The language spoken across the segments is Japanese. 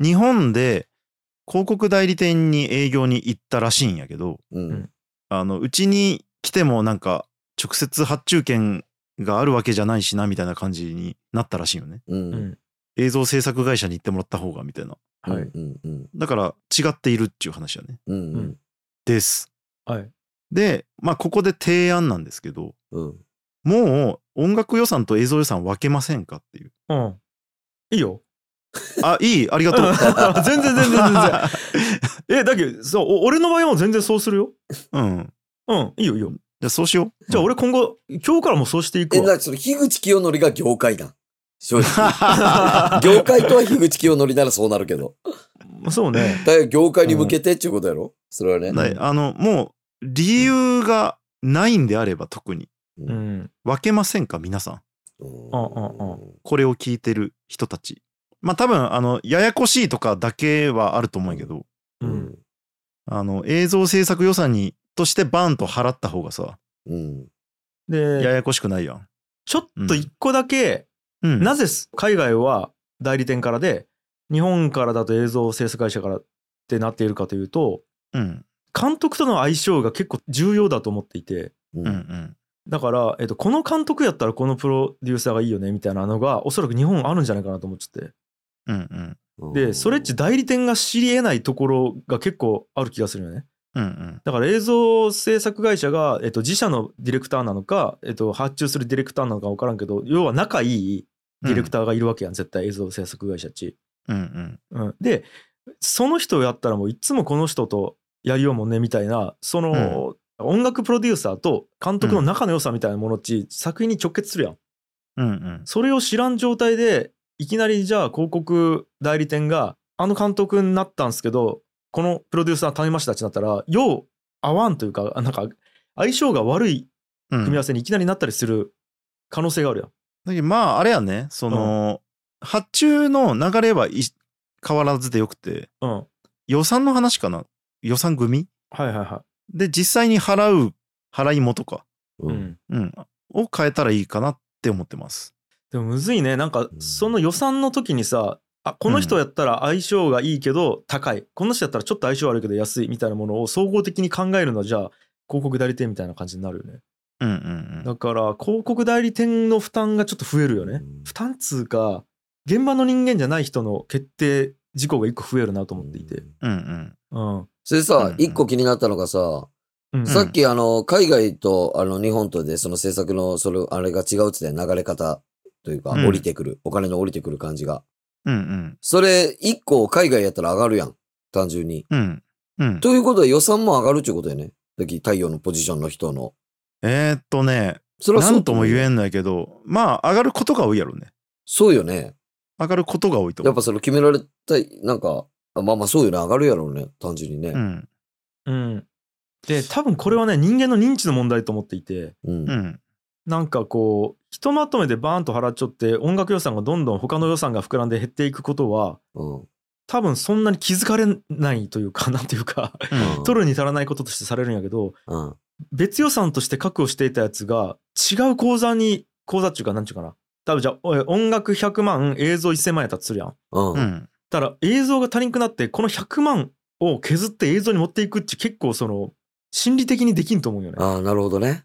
日本で広告代理店に営業に行ったらしいんやけど、うん。あの、うちに来てもなんか直接発注権があるわけじゃないしなみたいな感じになったらしいよね。う。うんん。映像制作会社に行ってもらった方がみたいな。はい。うん。うん。だから違っているっていう話だね。うん。ううんん。です。はい。で、まあここで提案なんですけど、うん。もう音楽予算と映像予算分けませんかっていう。うん。いいよ。あ、いいありがとう。全然全然全然。え、だけど、そう、お俺の場合はもう全然そうするよ。うん。うん、いいよいいよ。じゃあそうしよう。じゃあ俺今後、今日からもうそうしていくえ、わ。な、その、樋口清則が業界だ。正直。業界とは樋口清則ならそうなるけど。そうね。だから業界に向けてっていうことやろ？それはね。ないあの、もう理由がないんであれば特にうん。分けませんか皆さん。うんあああこれを聞いてる人たち。まあ多分、あの、ややこしいとかだけはあると思うけど、う。うんん。あの、映像制作予算に、としてバーンと払った方がさ、うん。で、ややこしくないやん。ちょっと一個だけ、うん。なぜ海外は代理店からで、日本からだと映像制作会社からってなっているかというと、うん。監督との相性が結構重要だと思っていて、う。うんうんん。だから、えっと、この監督やったらこのプロデューサーがいいよねみたいなのがおそらく日本あるんじゃないかなと思っちゃってうんうん。でそれっち代理店が知り得ないところが結構ある気がするよねうんうん。だから映像制作会社が、えっと、自社のディレクターなのか、えっと、発注するディレクターなのか分からんけど要は仲いいディレクターがいるわけやん、絶対映像制作会社っち、うんうん。うん、でその人をやったらもういつもこの人とやりようもんねみたいなその、音楽プロデューサーと監督の仲の良さみたいなものっち、作品に直結するやんうんうん。それを知らん状態でいきなりじゃあ広告代理店があの監督になったんすけどこのプロデューサー頼みましたってなったらよう合わんというかなんか相性が悪いうん組み合わせにいきなりなったりする可能性があるやん。だけどまああれやねその、発注の流れはい変わらずでよくてうん。はい予算の話かな？予算組？はいはで実際に払う払い元か、い。う。うんん。うん、を変えたらいいかなって思ってます。でもむずいね。なんかうん。その予算の時にさあこの人やったら相性がいいけど高い、この人やったらちょっと相性悪いけど安いみたいなものを総合的に考えるのはじゃあ広告代理店みたいな感じになるよね。うんうんだから広告代理店の負担がちょっと増えるよね。うん。負担っつうか現場の人間じゃない人の決定事項が一個増えるなと思っていて。うんうん。うん。それさ、一個気になったのがさ、うんさっきあの、海外とあの、日本とでその制作の、それ、あれが違うっつって流れ方というか、うん降りてくる、お金の降りてくる感じが。うんうんそれ、一個海外やったら上がるやん。単純に。うんうんということは予算も上がるっていうことやね。さっき太陽のポジションの人の。えーっとねそれはそうなんとも言えん。んのやけどまあ上がることが多いやろねそうよね。上がることが多いと思うやっぱその決められたい、なんか、あまあまあそうよね。上がるやろうね。単純にね。うんうん。で、多分これはね、人間の認知の問題と思っていて、うん。うんなんかこう、ひとまとめでバーンと払っちゃって、音楽予算がどんどん他の予算が膨らんで減っていくことは、うん。多分そんなに気づかれないというか、なんていうか、うん取るに足らないこととしてされるんやけど、うん。別予算として確保していたやつが違う口座に口座っていうかなんちゅうかな多分じゃあおい音楽100万映像1000万やったとするやんうん。うん。うんだから映像が足りんくなってこの100万を削って映像に持っていくって結構その心理的にできんと思うよねああ、なるほどね。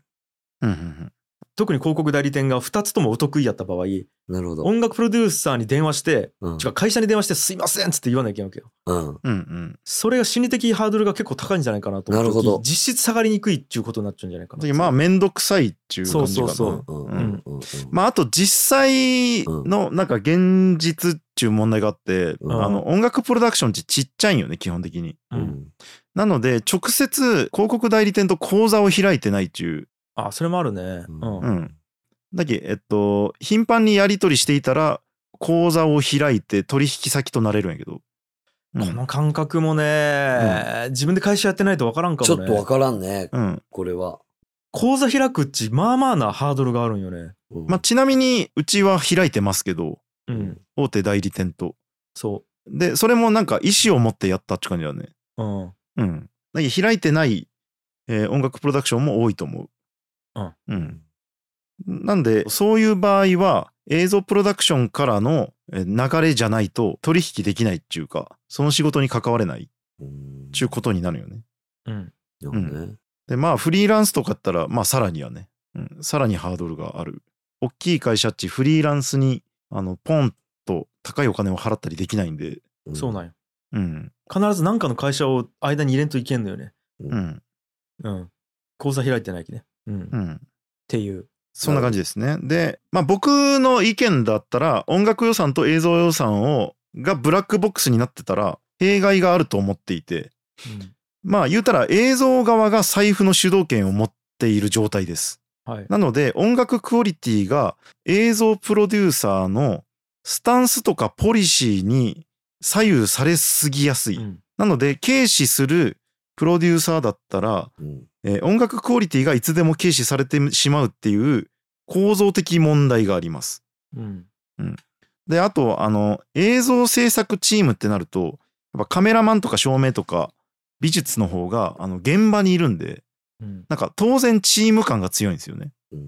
うんうん特に広告代理店が2つともお得意やった場合なるほど。音楽プロデューサーに電話してうん。違う会社に電話して「すいません」っつって言わなきゃいけないわけようん。うんうんそれが心理的ハードルが結構高いんじゃないかなと思ってなるほど実質下がりにくいっていうことになっちゃうんじゃないかなまあ面倒くさいっていう感じかなそううん。うん。ううんん。うん。まああと実際のなんか現実っていう問題があって、うんあの音楽プロダクションってちっちゃいんよね基本的に。ううんん。なので直接広告代理店と口座を開いてないっていう。あそれもあるねうんうん。だけえっと頻繁にやり取りしていたら口座を開いて取引先となれるんやけど。うんこの感覚もね、自分で会社やってないと分からんかもね。ちょっとわからんね。うんこれは。口座開くっち、まあまあなハードルがあるんよね。うんまあ、ちなみにうちは開いてますけどうん。大手代理店と。そでそれもなんか意思を持ってやったって感じだね。う。うん。うん。だけど開いてない、えー音楽プロダクションも多いと思う。うん。うん。なんで、そういう場合は、映像プロダクションからのえ流れじゃないと取引できないっていうか、その仕事に関われないっうんていうことになるよね。うん。なるほどね。で、まあフリーランスとかだったら、まあさらにはね、うん、さらにハードルがある。大きい会社っちフリーランスに、あの、ポンと高いお金を払ったりできないんで、そうなんよ。うん、必ず何かの会社を間に入れんといけんのよね。うん、うん。口座開いてないきね。うん。っうん。ていう。そんな感じですね。で、まあ僕の意見だったら、音楽予算と映像予算を、がブラックボックスになってたら、弊害があると思っていて、まあ言うたら映像側が財布の主導権を持っている状態です。うん。はい。なので音楽クオリティが映像プロデューサーのスタンスとかポリシーに左右されすぎやすい。うん。なので軽視するプロデューサーだったら、うんえー音楽クオリティがいつでも軽視されてしまうっていう構造的問題があります。うん。で、あと、あの、映像制作チームってなると、やっぱカメラマンとか照明とか美術の方が、あの、現場にいるんで、うん。なんか当然チーム感が強いんですよね。うん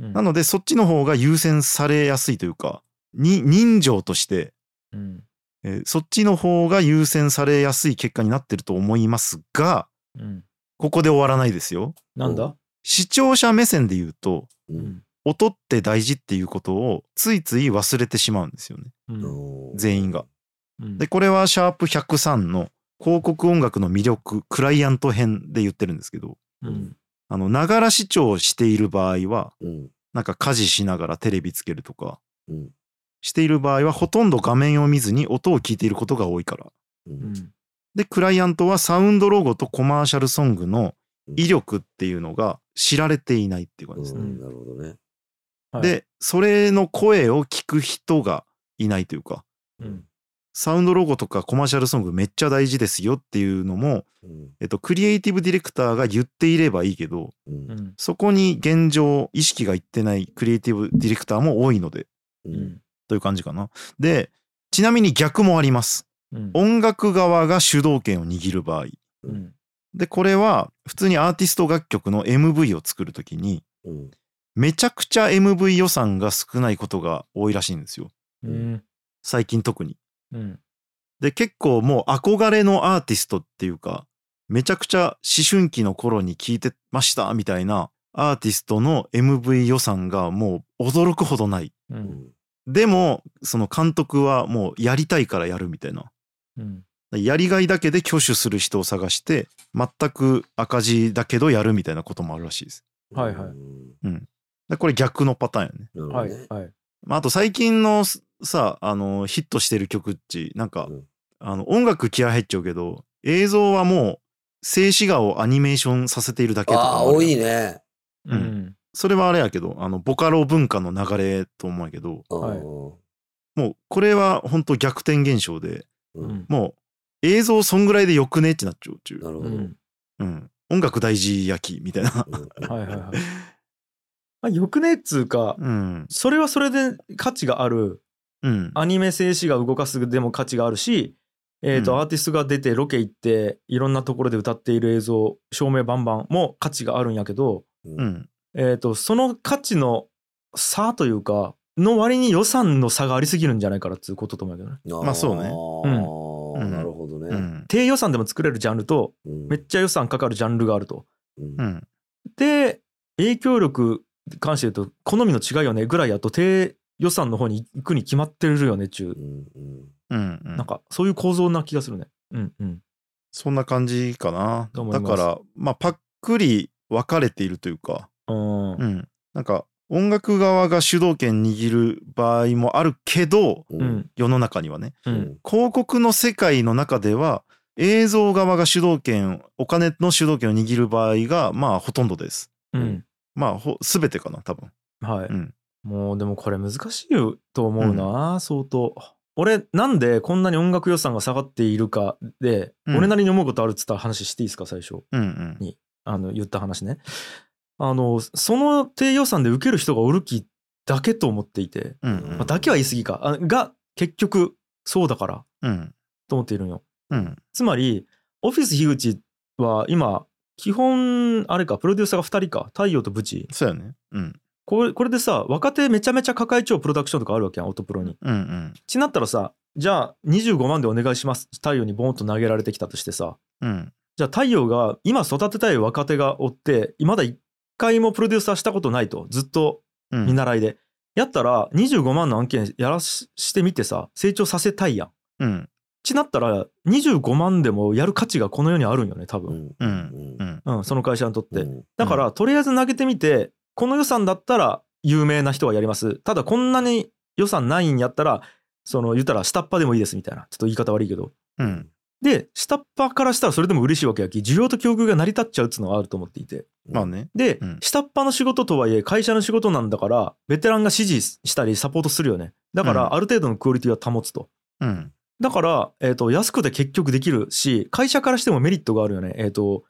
うんなので、そっちの方が優先されやすいというか、に人情として、うん。えーそっちの方が優先されやすい結果になってると思いますが、うん。ここで終わらないですよ。なんだ？視聴者目線で言うと、ううんん。音って大事っていうことをついつい忘れてしまうんですよね。うん。全員が。うんで、これはシャープ103の広告音楽の魅力、クライアント編で言ってるんですけど、うん。あの、ながら視聴している場合は、うんなんか家事しながらテレビつけるとか、うんしている場合はほとんど画面を見ずに音を聞いていることが多いから。ううんん。で、クライアントはサウンドロゴとコマーシャルソングの威力っていうのが知られていないっていう感じですね。うんなるほどね。はい、で、それの声を聞く人がいないというか、うん。サウンドロゴとかコマーシャルソングめっちゃ大事ですよっていうのも、うんえっと、クリエイティブディレクターが言っていればいいけど、うんうん。そこに現状意識がいってないクリエイティブディレクターも多いので、ううんん。という感じかな。で、ちなみに逆もあります。うん。音楽側が主導権を握る場合。うん。で、これは普通にアーティスト楽曲の MV を作るときに、うんめちゃくちゃ MV 予算が少ないことが多いらしいんですよ。うん。最近特に。うん。で、結構もう憧れのアーティストっていうか、めちゃくちゃ思春期の頃に聴いてましたみたいなアーティストの MV 予算がもう驚くほどない。う。うんんでも、その監督はもうやりたいからやるみたいな。うん。やりがいだけで挙手する人を探して、全く赤字だけどやるみたいなこともあるらしいです。はいはいうんでこれ逆のパターンやね。はいなるほどね。。はい。まあ、あと最近のすさ、あの、ヒットしてる曲っち、なんか、うんあの、音楽気合入っちゃうけど、映像はもう、静止画をアニメーションさせているだけとかああ、多いね。うんうん。それはあれやけど、あの、ボカロ文化の流れと思うんやけど、はいうんもう、これは本当逆転現象で、ううんん。もう、映像そんぐらいでよくねってなっちゃうっちゅう。なるほど。うん。うん。音楽大事焼きみたいな。うんはいはいはい。まあ、よくねっつうか、うん。それはそれで価値がある。うん。アニメ静止画動かすでも価値があるし、えっ、と、うんアーティストが出てロケ行って、いろんなところで歌っている映像、照明バンバンも価値があるんやけど、うん。えっ、と、その価値の差というか、の割に予算の差がありすぎるんじゃないからっていうことと思うけどね。まあそうねああ、うんなるほどね。うん。低予算でも作れるジャンルと、うんめっちゃ予算かかるジャンルがあると。で、影響力に関して言うと、好みの違いよねぐらいやと、低予算の方に行くに決まってるよねっちゅうう、んうんなんかそういう構造な気がするね。うんうん。そんな感じかな。と思いますだから、まあ、パックリ分かれているというか、うんうん。なんか、音楽側が主導権握る場合もあるけど、ううんん世の中にはね、ううんん広告の世界の中では、映像側が主導権、お金の主導権を握る場合が、まあ、ほとんどです。うん。まあ、ほすべてかな、多分。はい、うんもうでもこれ難しいと思うな、相当。俺なんでこんなに音楽予算が下がっているかで、うん俺なりに思うことあるっつった話していいですか最初うんうん。あの言った話ねあのその低予算で受ける人がおるきだけと思っていて、うんうん。まあ、だけは言い過ぎか。あが結局そうだから。うん。と思っているんよ。うん。つまりオフィス樋口は今基本あれかプロデューサーが2人か。太陽とブチ。そうやね。うん。これこれでさ若手めちゃめちゃ抱えちゃうプロダクションとかあるわけやん音プロに。うんうん。ちなったらさじゃあ25万でお願いします。太陽にボーンと投げられてきたとしてさ。うん。じゃあ太陽が今育てたい若手がおってまだ一回もプロデューサーしたことないとずっとうん。見習いで、やったら25万の案件やらししてみてさ成長させたいやん。うん。ちなったら25万でもやる価値がこの世にあるんよね多分、う。んうん。う。ん。うん、その会社にとって。う。んだから、とりあえず投げてみてこの予算だったら有名な人がやります。ただこんなに予算ないんやったらその言ったら下っ端でもいいですみたいな。ちょっと言い方悪いけど。うん。で下っ端からしたらそれでも嬉しいわけやき需要と供給が成り立っちゃうっつうのはあると思っていてまあね。で、うん。下っ端の仕事とはいえ会社の仕事なんだからベテランが指示したりサポートするよね。だかうん。らある程度のクオリティは保つと。うん。だから、えー、と安くて結局できるし会社からしてもメリットがあるよね。えっ、と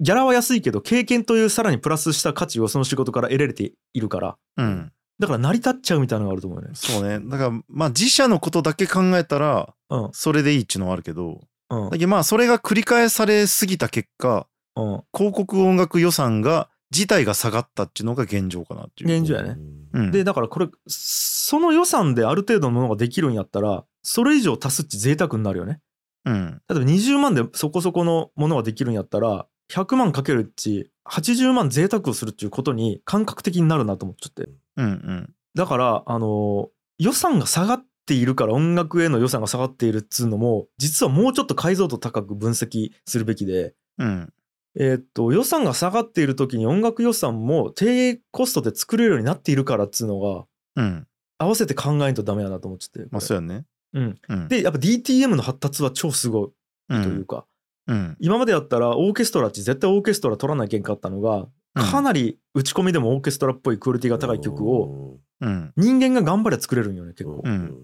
ギャラは安いけど経験というさらにプラスした価値をその仕事から得られているから。うん。だから成り立っちゃうみたいなのがあると思うよね。そうね。だからまあ自社のことだけ考えたらうん。それでいいっちゅうのはあるけど。うん。だけどまあそれが繰り返されすぎた結果うん。広告音楽予算が自体が下がったっていうのが現状かなっていう。現状やね。うん、でだからこれその予算である程度のものができるんやったらそれ以上足すっち贅沢になるよね。うん。例えば20万でそこそこのものができるんやったら100万かけるっち80万贅沢をするっていうことに感覚的になるなと思っちゃって。うんうん。だからあの予算が下がっているから音楽への予算が下がっているっつうのも実はもうちょっと解像度高く分析するべきでうんえーっと予算が下がっている時に音楽予算も低コストで作れるようになっているからっつうのがうん。合わせて考えんとダメやなと思っちゃって。まあそうやね。うん。うん。でやっぱ DTM の発達は超すごういというんか、うん。今までやったらオーケストラって絶対オーケストラ取らなきゃいけんかったのが、かなり打ち込みでもオーケストラっぽいクオリティが高い曲をうん。人間が頑張れば作れるんよね結構、うん。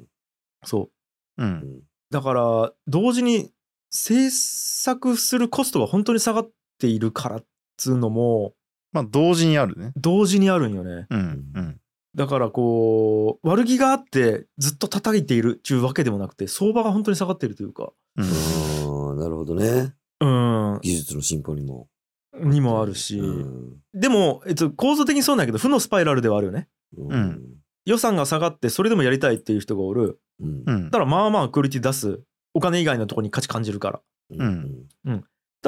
そう。うん。だから同時に制作するコストが本当に下がっているからっつうのもまあ同時にあるね。同時にあるんよね。うんうん。だからこう悪気があってずっと叩いているっていうわけでもなくて相場が本当に下がっているというか。うん。なるほどね。うん。技術の進歩にも。にもあるし、うん。でも、えっと、構造的にそうなんやけど負のスパイラルではあるよね。うん。予算が下がってそれでもやりたいっていう人がおる。うん。うん。だからまあまあクオリティ出す。お金以外のところに価値感じるから。うん。だ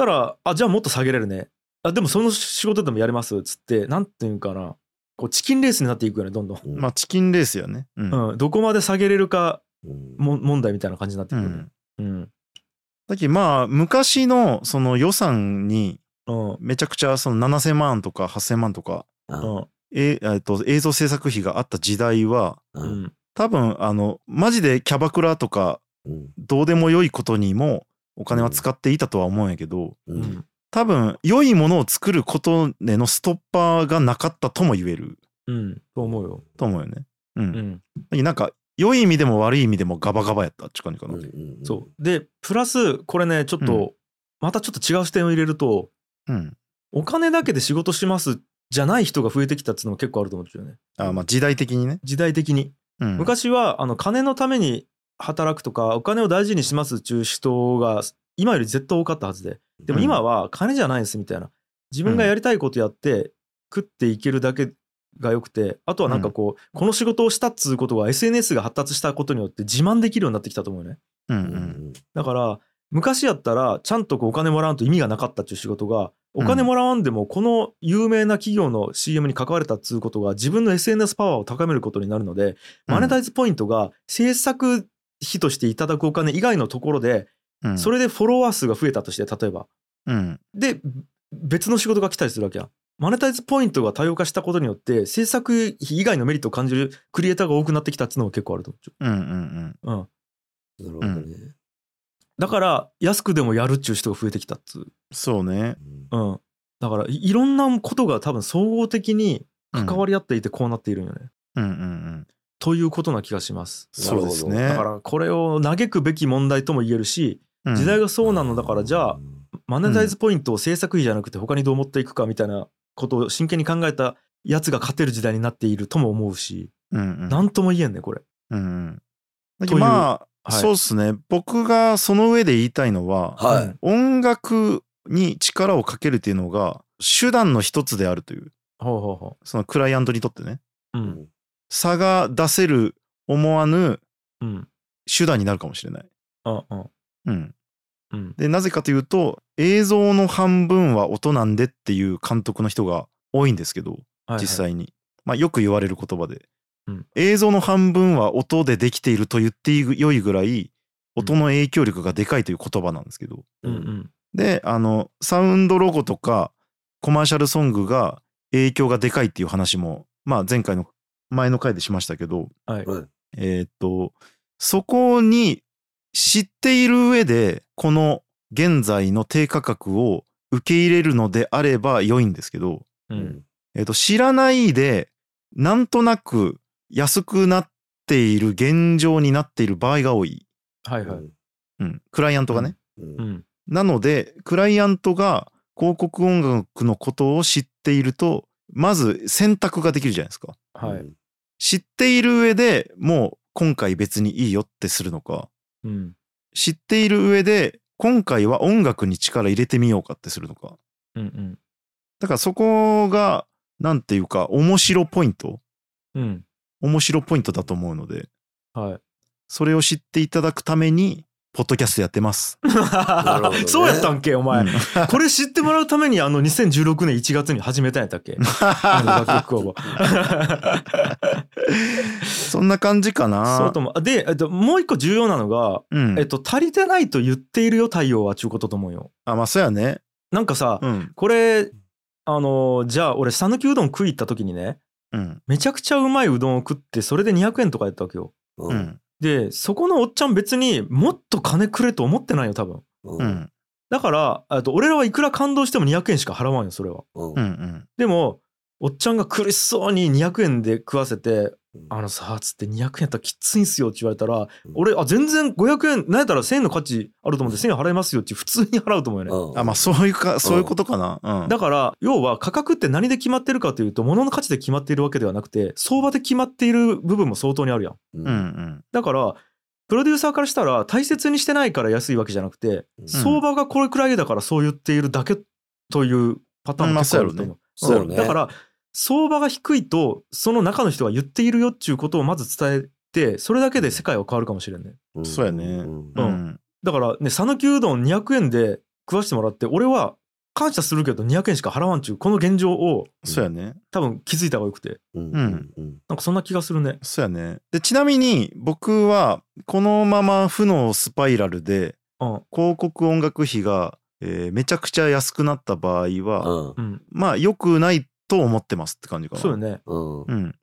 からあじゃあもっと下げれるね。あでもその仕事でもやれますっつってなんていうんかな。こうチキンレースになっていくよねどんどん、うん。まあチキンレースやね。うん。うん、どこまで下げれるかうん。も問題みたいな感じになってくるね。うん。うん。だけどまあ昔のその予算にうん。めちゃくちゃその7,000万とか8,000万とかあうん。ええっと映像制作費があった時代はううんん。多分あのマジでキャバクラとかうん。どうでもよいことにもお金は使っていたとは思うんやけどううん。ん多分良いものを作ることでのストッパーがなかったとも言える。うん。と思うよ。と思うよね。う。うん。んなんか良い意味でも悪い意味でもガバガバやった。って感じかな。うんそう。でプラスこれねちょっと、うん。またちょっと違う視点を入れるとうん。お金だけで仕事しますじゃない人が増えてきたっていうのも結構あると思うんですよね。あまあ時代的にね。時代的に。うん、昔はあの金のために働くとかお金を大事にしますっていう人が今より絶対多かったはずで。でも今は金じゃないですみたいな。自分がやりたいことやって食っていけるだけがよくてあとはなんかこうこの仕事をしたっつうことが SNS が発達したことによって自慢できるようになってきたと思うよね。うんう。うん。んだから昔やったらちゃんとこうお金もらわんと意味がなかったっていう仕事がお金もらわんでもこの有名な企業の CM に関われたっつうことが自分の SNS パワーを高めることになるのでマネタイズポイントが制作費としていただくお金以外のところでうん。それでフォロワー数が増えたとして例えば。うん。で別の仕事が来たりするわけやマネタイズポイントが多様化したことによって制作費以外のメリットを感じるクリエイターが多くなってきたっていうのも結構あると思う。んうんう、うん、なるほどね。だから安くでもやるっちゅう人が増えてきたっつう。そうね。うん、だからいいろんなことが多分総合的に関わり合っていてこうなっているんよね。うんうんうん。ということな気がします。そうですね。だからこれを嘆くべき問題とも言えるしうん時代がそうなのだからじゃあうんマネタイズポイントを制作費じゃなくて他にどう持っていくかみたいなことを真剣に考えたやつが勝てる時代になっているとも思うしうんうん何とも言えんねこれ。うんまあ、はいそうですね。僕がその上で言いたいのは、はい。音楽に力をかけるっていうのが手段の一つであるという。ほうほうほそのクライアントにとってね。う。ん差が出せる思わぬうん。手段になるかもしれない。うん。うん。で、なぜかというと、映像の半分は音なんでっていう監督の人が多いんですけど、実際に。まあ、よく言われる言葉で、うん映像の半分は音でできていると言ってよいぐらい、音の影響力がでかいという言葉なんですけど、うんうん。で、あの、サウンドロゴとかコマーシャルソングが影響がでかいっていう話も、まあ前回の前の回でしましたけど、はい。うんえーっと、そこに知っている上で、この現在の低価格を受け入れるのであれば良いんですけど、う。うんんえと、知らないで、なんとなく安くなっている現状になっている場合が多い。はいはい。うん。クライアントがね。うんうん。なので、クライアントが広告音楽のことを知っていると、まず選択ができるじゃないですか。はい。知っている上でもう今回別にいいよってするのか、うん。知っている上で今回は音楽に力入れてみようかってするのか。うんうん。だからそこが、なんていうか、面白ポイントうん。面白ポイントだと思うので、はい。それを知っていただくために、ポッドキャストやってます。ねそうやったんけお前、うんこれ知ってもらうためにあの2016年1月に始めたんやったっけ？あの楽曲工房 そんな感じかな。そうともで、えっと、もう一個重要なのが、うんえっ。と、足りてないと言っているよ対応はちゅうことと思うよあ、まあそうやね。なんかさ、うん。これあのじゃあ俺讃岐うどん食い行った時にねうん。めちゃくちゃうまいうどんを食ってそれで200円とかやったわけよううんん。でそこのおっちゃん別にもっと金くれと思ってないよ多分ううんん。だからあと俺らはいくら感動しても200円しか払わんよそれは。うん。でもおっちゃんが苦しそうに200円で食わせてうん「あのさ」つって200円やったらきついんすよって言われたらうん俺あ全然500円なんやったら1000円の価値あると思って1000円払いますよって普通に払うと思うよね。あ、まあそういうか、そういうことかな。うん。だから要は価格って何で決まってるかというと物の価値で決まっているわけではなくて相場で決まっている部分も相当にあるやん。ううんうん。だからプロデューサーからしたら大切にしてないから安いわけじゃなくてうん相場がこれくらいだからそう言っているだけというパターンも結構あると思う。そうね。だから相場が低いとその中の人が言っているよっていうことをまず伝えてそれだけで世界は変わるかもしれんね。ん。そうやね。ん。う。うん。だからね讃岐うどん200円で食わしてもらって俺は感謝するけど200円しか払わんちゅうこの現状をそうやね。多分気づいた方がよくて。うん。うん。うん。なんかそんな気がするね。そうやね。で、ちなみに僕はこのまま負のスパイラルでうん。広告音楽費が、えーめちゃくちゃ安くなった場合は、うんうんまあ良くないと思ってますって感じかな。そうよね。うんうん。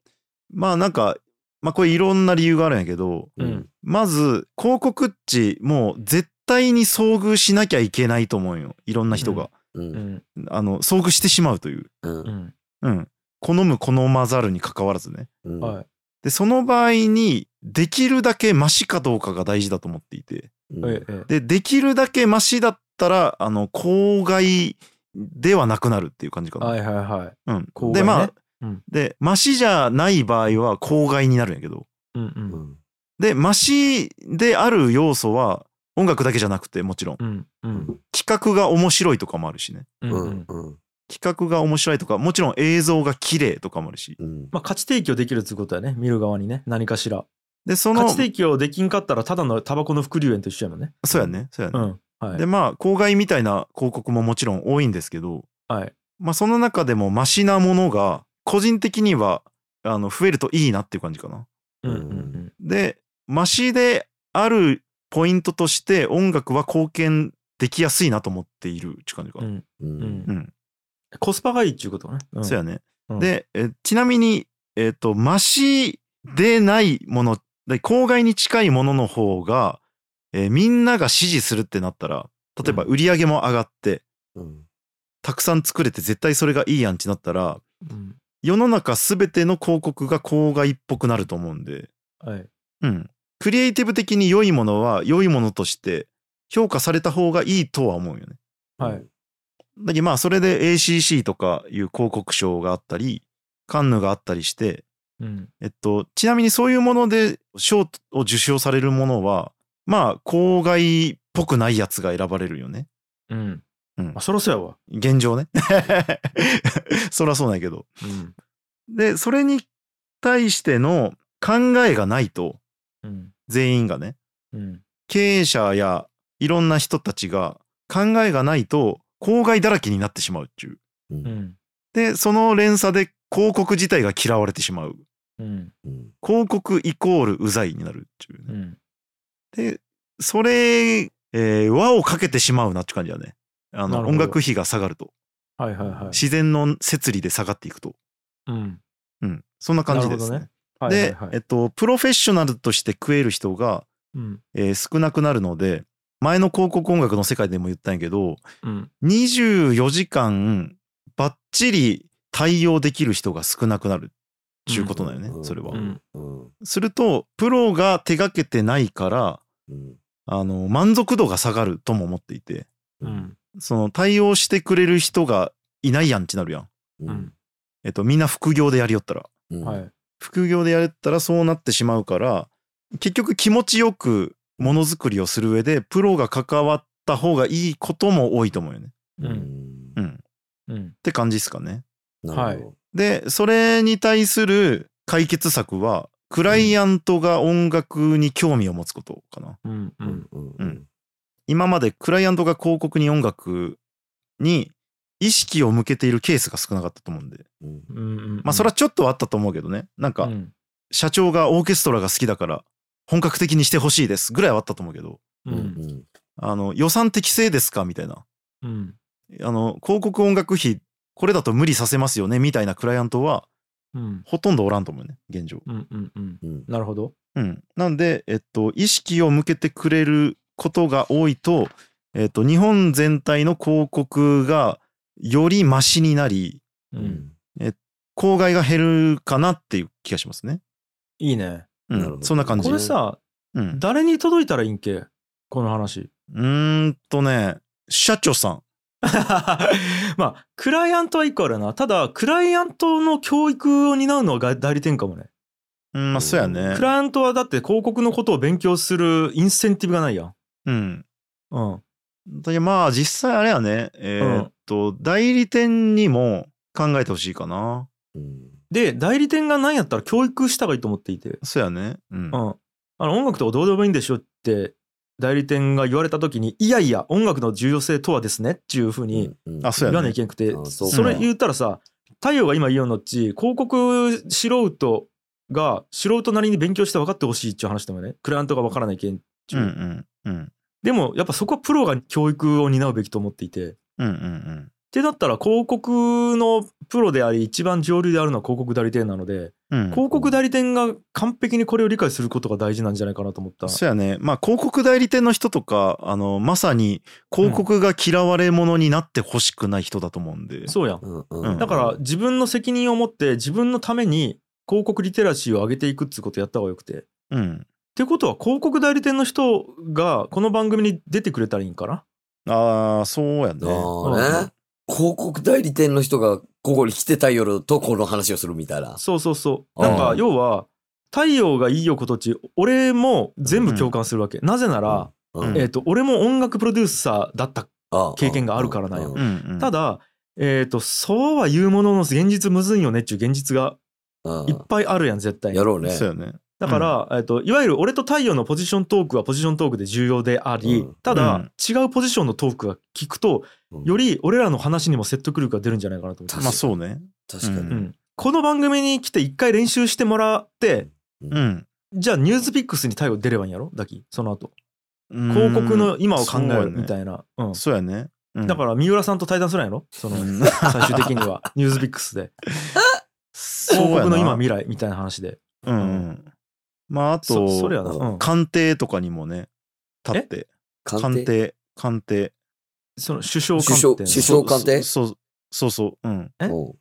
まあなんか、まあこれいろんな理由があるんやけど、うんまず広告っちもう絶対に遭遇しなきゃいけないと思うよ。いろんな人が。ううんんあの、遭遇してしまうという。ううんんうん。好む好まざるに関わらずね。で、その場合に、できるだけマシかどうかが大事だと思っていて。で、できるだけマシだったら、あの、公害ではなくなるっていう感じかな。はいはいはい。うん。公害ねで、まあ、うんで、マシじゃない場合は公害になるんやけど。うんううんんで、マシである要素は、音楽だけじゃなくて、もちろん。うんうん企画が面白いとかもあるしね。うんううんん。うん企画が面白いとか、もちろん映像が綺麗とかもあるし。うんまあ価値提供できるってことだよね見る側にね何かしら。で、その価値、提供できんかったらただのタバコの副流煙と一緒やもんね。そうやね、そうやね。うんはいで、まあ、公害みたいな広告ももちろん多いんですけど、はい。まあ、その中でもマシなものが、個人的には、あの、増えるといいなっていう感じかな。うんうんうんで、マシであるポイントとして、音楽は貢献できやすいなと思っているっていう感じかな。うんうんうんうん、コスパがいいっていうことね。んそうやね。うんで、えちなみに、えっ、と、マシでないもの、で公害に近いものの方が、えーみんなが支持するってなったら、例えばうん売り上げも上がって、うんたくさん作れて絶対それがいいやんってなったら、うん世の中すべての広告が公害っぽくなると思うんで、はい。うん。クリエイティブ的に良いものは良いものとして評価された方がいいとは思うよね。はい。だけどまあそれで ACC とかいう広告賞があったり、カンヌがあったりして、うんえっと、ちなみにそういうもので賞を受賞されるものは、まあ公害っぽくないやつが選ばれるよね。うんうんまあ、そらそうやわ。現状ね。そりゃそうなんやけど。うん。で、それに対しての考えがないと、うん。全員がね、うん。経営者やいろんな人たちが考えがないと、公害だらけになってしまうっていう。う。うんん。で、その連鎖で広告自体が嫌われてしまう。うん。うん。広告イコールうざいになるっていうね。うん。で、それ、えー輪をかけてしまうなって感じだね。あの、音楽費が下がると。はいはいはい。自然の摂理で下がっていくと。うん。うん。そんな感じですね。なるほどねはいはいで、はいえっと、プロフェッショナルとして食える人が、うん。えー少なくなるので、前の広告音楽の世界でも言ったんやけど、うん。24時間バッチリ対応できる人が少なくなるっていうことだよね、それは。うんうん。すると、プロが手がけてないから、うん。あの、満足度が下がるとも思っていて、うん。その対応してくれる人がいないやんってなるやん。う。うんん。えっと、みんな副業でやりよったら。うん。はい。副業でやったらそうなってしまうから、結局気持ちよくものづくりをする上で、プロが関わった方がいいことも多いと思うよね。う。うんん。うん。っうん。て感じですかね。なるほど。で、それに対する解決策は、クライアントが音楽に興味を持つことかな。うん。う。うんん。うん。うん。今までクライアントが広告に音楽に意識を向けているケースが少なかったと思うんで。うん。うん。まあそれはちょっとはあったと思うけどね。なんかうん。社長がオーケストラが好きだから本格的にしてほしいですぐらいはあったと思うけど、う。うんん。あの予算適正ですかみたいな。うん。あの広告音楽費これだと無理させますよねみたいなクライアントはうん。ほとんどおらんと思うね、現状。うん。うん。うん。うん。なるほど。うん。なんで、えっと、意識を向けてくれることが多いと、えっと、日本全体の広告がよりマシになり、う。うんん。公害が減るかなっていう気がしますね。いいね。うん。そんな感じ。これさ、うん。誰に届いたらいいんけ？この話。うーんとね、社長さん。まあ、クライアントは一個あるな。ただ、クライアントの教育を担うのは代理店かもね。うん、まあ、そうやねク。ライアントはだって広告のことを勉強するインセンティブがないやん。うん。うん。でまあ、実際あれやね、えーっと、代理店にも考えてほしいかな。うん。で、代理店が何やったら教育した方がいいと思っていて。そうやね。うん。うん。あの、音楽とかどうでもいいんでしょって、代理店が言われた時に、いやいや、音楽の重要性とはですねっていうふうに言わなきゃいけなくて、あそれ言ったらさ、太陽が今言うのっち、広告素人が素人なりに勉強して分かってほしいっていう話だもんね。クライアントが分からないけんっちゅう。でも、やっぱそこはプロが教育を担うべきと思っていて。うんうんうん。ってなったら広告のプロであり一番上流であるのは広告代理店なので、うん、広告代理店が完璧にこれを理解することが大事なんじゃないかなと思った。そうやね。まあ広告代理店の人とか、あの、まさに広告が嫌われ者になってほしくない人だと思うんで。そうやん。うんうんだから自分の責任を持って自分のために広告リテラシーを上げていくっていうことやった方がよくて。っうん。てことは広告代理店の人がこの番組に出てくれたらいいんかなああ、そうやね。ああね。広告代理店の人がここに来てた夜とこの話をするみたいな。そうそうそう。なんか要は太陽がいいよことち俺も全部共感するわけ。なぜなら、うん、えっ、と俺も音楽プロデューサーだった経験があるからなんようんうん。ただ、えっ、と、そうは言うものの現実むずいよねっていう現実がうんいっぱいあるやん、絶対にや。ろうね。そうやね。だから、えっ、と、いわゆる俺と太陽のポジショントークはポジショントークで重要であり、うんただ、うん違うポジションのトークが聞くと、うんより俺らの話にも説得力が出るんじゃないかなと思って。まあそうね。確かに。うんうんこの番組に来て一回練習してもらって、うん。じゃあニュースピックスに太陽出ればいいんやろだき、その後。うん広告の今を考えるみいたいな。うん。そうやね。うんだから、三浦さんと対談するんやろ？その、うん最終的には、ニュースピックスで。広告の今未来みたいな話で。うんうん。まああそと、それやな。うん。官邸とかにもね、立って。官邸官邸、官邸。その首相官邸首相官邸そうそうそう。うん。え？うん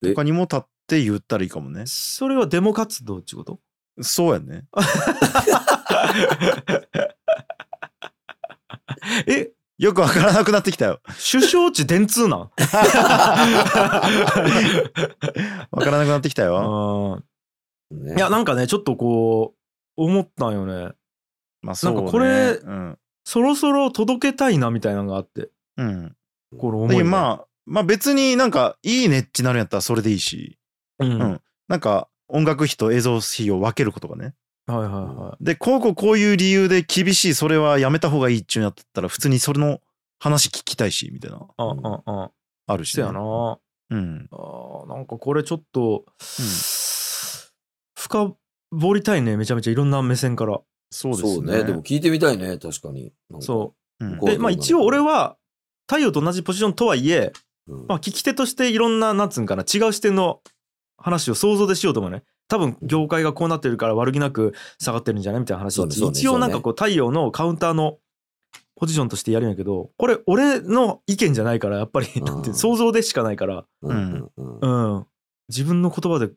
とかにも立って言ったらいいかもね。それはデモ活動ってこと？そうやね。え？よくわからなくなってきたよ。首相地電通なん？わからなくなってきたよ。うんね。いやなんかねちょっとこう思ったんよね。まあそうね。なんかこれうん。そろそろ届けたいなみたいなのがあって。うん。これ重い、ね、どまあ、まあ別になんかいいねってなるんやったらそれでいいし、うん、うん。はいなんか音楽費と映像費を分けることがね。はいはで、こうこうこういう理由で厳しい、それはやめた方がいいっちゅうんやったら普通にそれの話聞きたいし、みたいな、いああ。ああるし、そやな。うん。あーなんかこれちょっと、深掘りたいねめちゃめちゃいろんな目線から。そうですそうね。でも聞いてみたいね、確かに。そう。うん。で、まあ一応俺は太陽と同じポジションとはいえ、うん。まあ聞き手としていろんな、なんつうんかな、違う視点の話を想像でしようと思うね。多分業界がこうなってるから悪気なく下がってるんじゃないみたいな話ね一応なんかこう太陽のカウンターのポジションとしてやるんやけど、これ俺の意見じゃないから、やっぱり、なんていう想像でしかないから、うんうんうん。うん。自分の言葉で、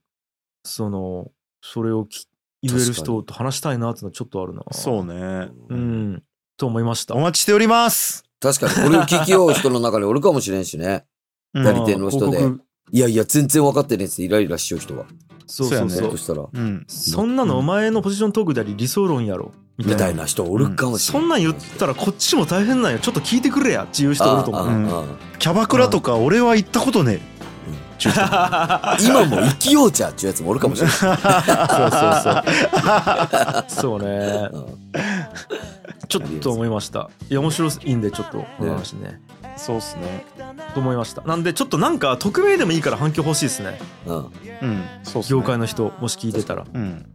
その、それをき言える人と話したいなってのはちょっとあるな。そうね。うん。と思いましたお。待ちしております。確かにこれを聞きよう人の中におるかもしれんしね。うんやり手の人でいやいや、全然分かってねえってイライラしよう人は。そうそうそやねそう。したら、うん。そんなのお前のポジショントークであり理想論やろ。みたいなみたいな人おるかもしれん。そんなん言ったらこっちも大変なんよ。ちょっと聞いてくれやっていう人おると思う。あああキャバクラとか俺は行ったことねえ。ちゅう人あ今も生きようじゃっていうやつもおるかもしれない。そうそうそう。そうね。うんちょっと思いました。いや、面白いんで、ちょっと、この話ね。そうっすね。と思いました。なんで、ちょっとなんか、匿名でもいいから反響欲しいですね。うんうん。そうっすね。業界の人、もし聞いてたら。うん。うん。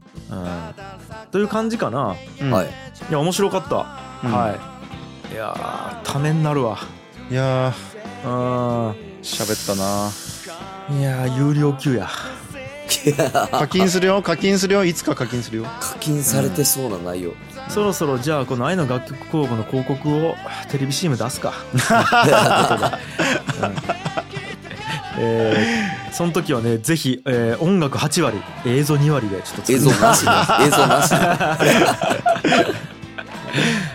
という感じかな。うんはい。。いや、面白かった。うんはい。いやー、ためになるわ。いやうん。ー、喋ったな。いやー、有料級や。課金するよ、課金するよ、いつか課金するよ。課金されてそうな内容。そろそろじゃあこの愛の楽曲公募の広告をテレビ CM 出すか。うんえーその時はねぜひ、えー音楽8割映像2割でちょっと映像なしで。映像なしで。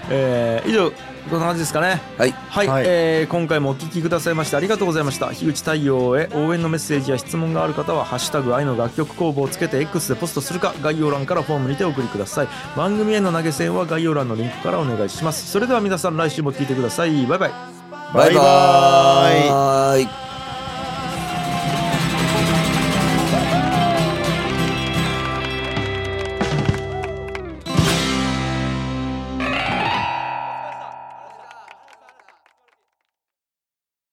えー以上こんな感じですかね。はい。はい、はい。えー今回もお聞きくださいましてありがとうございました。樋口太陽へ応援のメッセージや質問がある方は「ハッシュタグ愛の楽曲工房」をつけて X でポストするか概要欄からフォームにてお送りください。番組への投げ銭は概要欄のリンクからお願いします。それでは皆さん来週も聞いてください。バイバイ。バイババイバーイ。